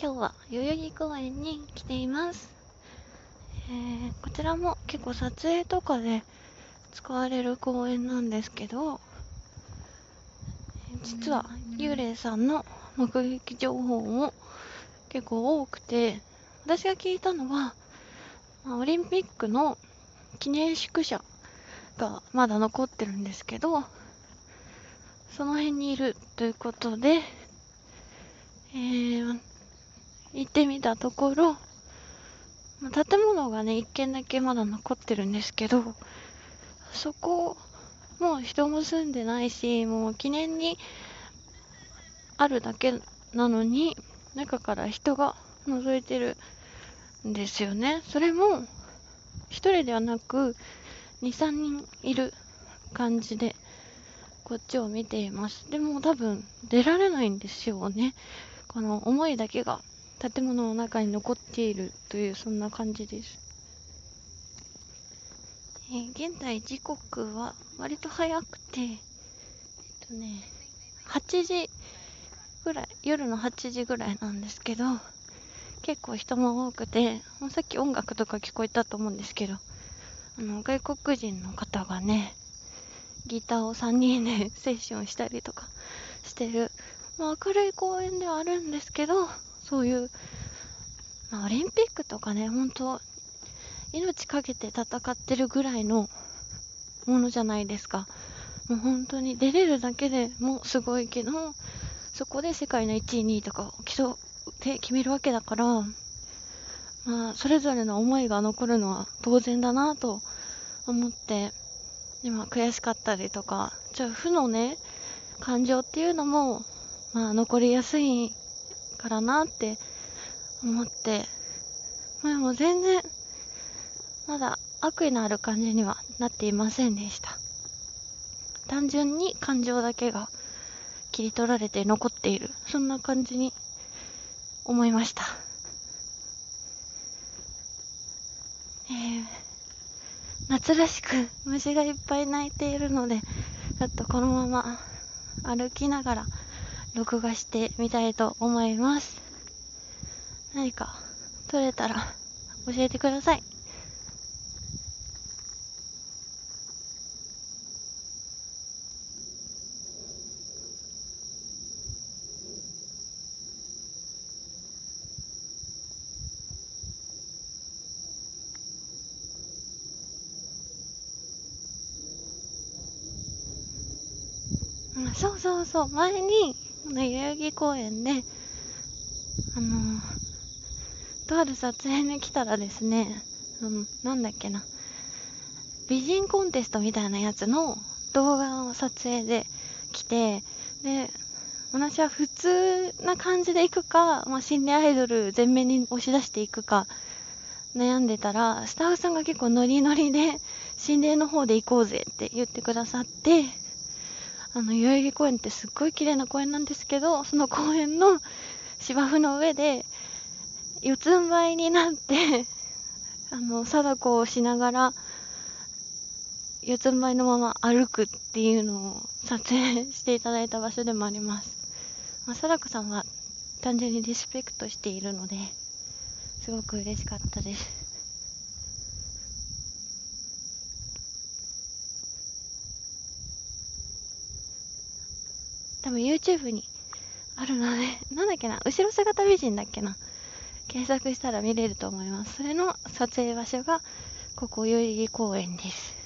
今日は代々木公園に来ています、えーこちらも結構撮影とかで使われる公園なんですけど実は幽霊さんの目撃情報も結構多くて私が聞いたのはオリンピックの記念宿舎がまだ残ってるんですけどその辺にいるということで、えー行ってみたところ、ま建物がね、一軒だけまだ残ってるんですけど、そこ、もう人も住んでないし、もう記念にあるだけなのに、中から人が覗いてるんですよね。それも、一人ではなく、2、3人いる感じで、こっちを見ています。でも多分出られないんですよね。この思いだけが建物の中に残っているというそんな感じです。えー現在時刻は割と早くて、えっとね、8時ぐらい、夜の8時ぐらいなんですけど、結構人も多くて、さっき音楽とか聞こえたと思うんですけど、あの、外国人の方がね、ギターを3人で セッションしたりとかしてる、まあ、明るい公園ではあるんですけど、そういう、まあ、オリンピックとかね、本当命かけて戦ってるぐらいのものじゃないですか。もう本当に出れるだけでもすごいけど、そこで世界の1位、2位とかを競って決めるわけだから、まあ、それぞれの思いが残るのは当然だなと思って、でまあ、悔しかったりとか、じゃあ負のね、感情っていうのも、まあ、残りやすいからなって思って、まあ、でも全然、まだ悪意のある感じにはなっていませんでした。単純に感情だけが切り取られて残っている。そんな感じに思いました。えー夏らしく虫がいっぱい鳴いているので、ちょっとこのまま歩きながら録画してみたいと思います。何か撮れたら教えてください。うんそうそうそう、前に、あの代々木公園で、あのとある撮影に来たらですね、うん、なんだっけな、美人コンテストみたいなやつの動画を撮影で来て、で、私は普通な感じで行くか、まあ、心霊アイドル全面に押し出していくか悩んでたら、スタッフさんが結構ノリノリで心霊の方で行こうぜって言ってくださって、あの、代々木公園ってすっごい綺麗な公園なんですけど、その公園の 芝生の上で、四つん這いになって、あの、貞子をしながら、四つん這いのまま歩くっていうのを撮影していただいた場所でもあります。まあ、貞子さんは単純にリスペクトしているので、すごく嬉しかったです。多分 YouTube にあるので、なんだっけな、後ろ姿美人だっけな。検索したら見れると思います。それの撮影場所が、ここ代々木公園です。